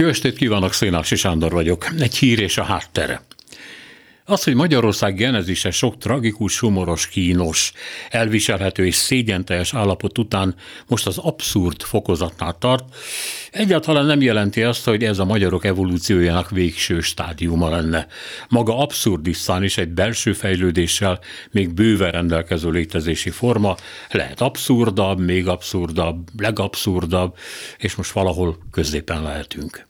Jó estét kívánok, Szénási Sándor vagyok. Egy hír és a háttere. Az, hogy Magyarország genezise sok tragikus, humoros, kínos, elviselhető és szégyenteljes állapot után most az abszurd fokozatnál tart, egyáltalán nem jelenti azt, hogy ez a magyarok evolúciójának végső stádiuma lenne. Maga abszurdisztán is egy belső fejlődéssel még bőven rendelkező létezési forma, lehet abszurdabb, még abszurdabb, legabszurdabb, és most valahol középen lehetünk.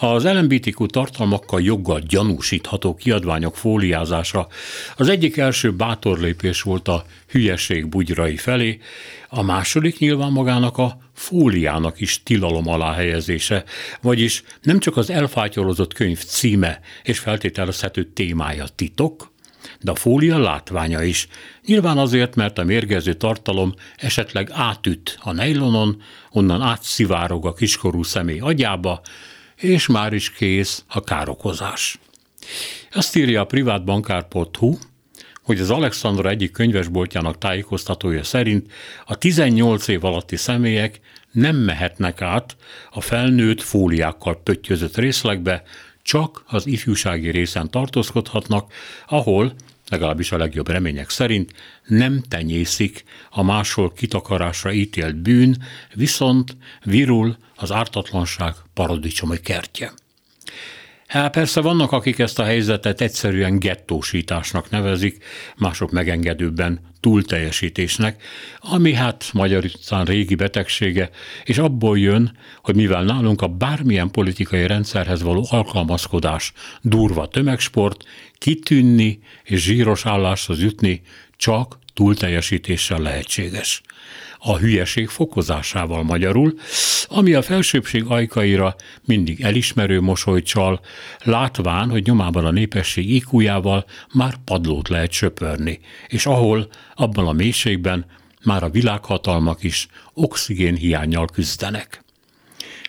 Ha az LMBTQ tartalmakkal joggal gyanúsítható kiadványok fóliázása az egyik első bátor lépés volt a hülyeség bugyrai felé, a második nyilván magának a fóliának is tilalom alá helyezése, vagyis nem csak az elfátyolozott könyv címe és feltételezhető témája titok, de a fólia látványa is. Nyilván azért, mert a mérgező tartalom esetleg átüt a nejlonon, onnan átszivárog a kiskorú személy agyába, és már is kész a károkozás. Azt írja a privátbankár.hu, hogy az Alexandra egyik könyvesboltjának tájékoztatója szerint a 18 év alatti személyek nem mehetnek át a felnőtt fóliákkal pöttyözött részlegbe, csak az ifjúsági részen tartózkodhatnak, ahol legalábbis a legjobb remények szerint, nem tenyészik a máshol kitakarásra ítélt bűn, viszont virul az ártatlanság paradicsomi kertje. Hát persze vannak, akik ezt a helyzetet egyszerűen gettósításnak nevezik, mások megengedőbben túlteljesítésnek, ami hát Magyarország régi betegsége, és abból jön, hogy mivel nálunk a bármilyen politikai rendszerhez való alkalmazkodás durva tömegsport, kitűnni és zsíros álláshoz jutni csak túlteljesítéssel lehetséges. A hülyeség fokozásával magyarul, ami a felsőbbség ajkaira mindig elismerő mosolyt csal, látván, hogy nyomában a népesség ikújával már padlót lehet söpörni, és ahol, abban a mélységben már a világhatalmak is oxigén hiányjal küzdenek.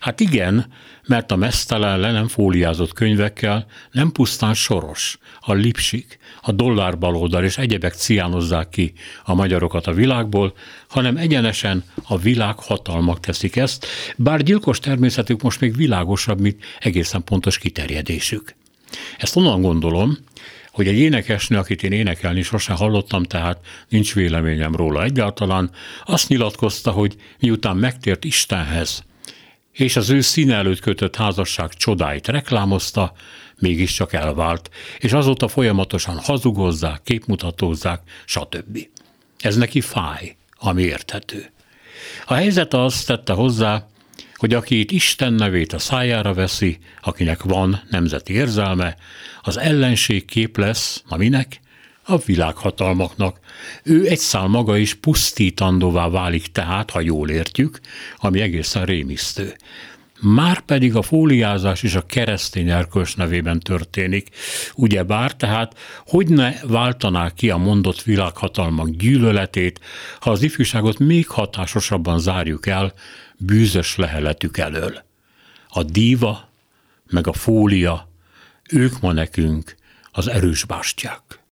Hát igen, mert a mesztelen, le nem fóliázott könyvekkel nem pusztán soros, a lipsik, a dollár és egyebek ciánozzák ki a magyarokat a világból, hanem egyenesen a világ hatalmak teszik ezt, bár gyilkos természetük most még világosabb, mint egészen pontos kiterjedésük. Ezt onnan gondolom, hogy egy énekesnő, akit én énekelni sosem hallottam, tehát nincs véleményem róla egyáltalán, azt nyilatkozta, hogy miután megtért Istenhez, és az ő színe előtt kötött házasság csodáit reklámozta, mégiscsak elvált, és azóta folyamatosan hazugozzák, képmutatózzák, stb. Ez neki fáj, ami érthető. A helyzet azt tette hozzá, hogy aki itt Isten nevét a szájára veszi, akinek van nemzeti érzelme, az ellenség kép lesz, na minek? A világhatalmaknak. Ő egy szál maga is pusztítandóvá válik tehát, ha jól értjük, ami egészen rémisztő. Már pedig a fóliázás is a keresztény erkölcs nevében történik, ugyebár tehát hogy ne váltanák ki a mondott világhatalmak gyűlöletét, ha az ifjúságot még hatásosabban zárjuk el bűzös leheletük elől. A díva, meg a fólia, ők ma nekünk az erős bástyák.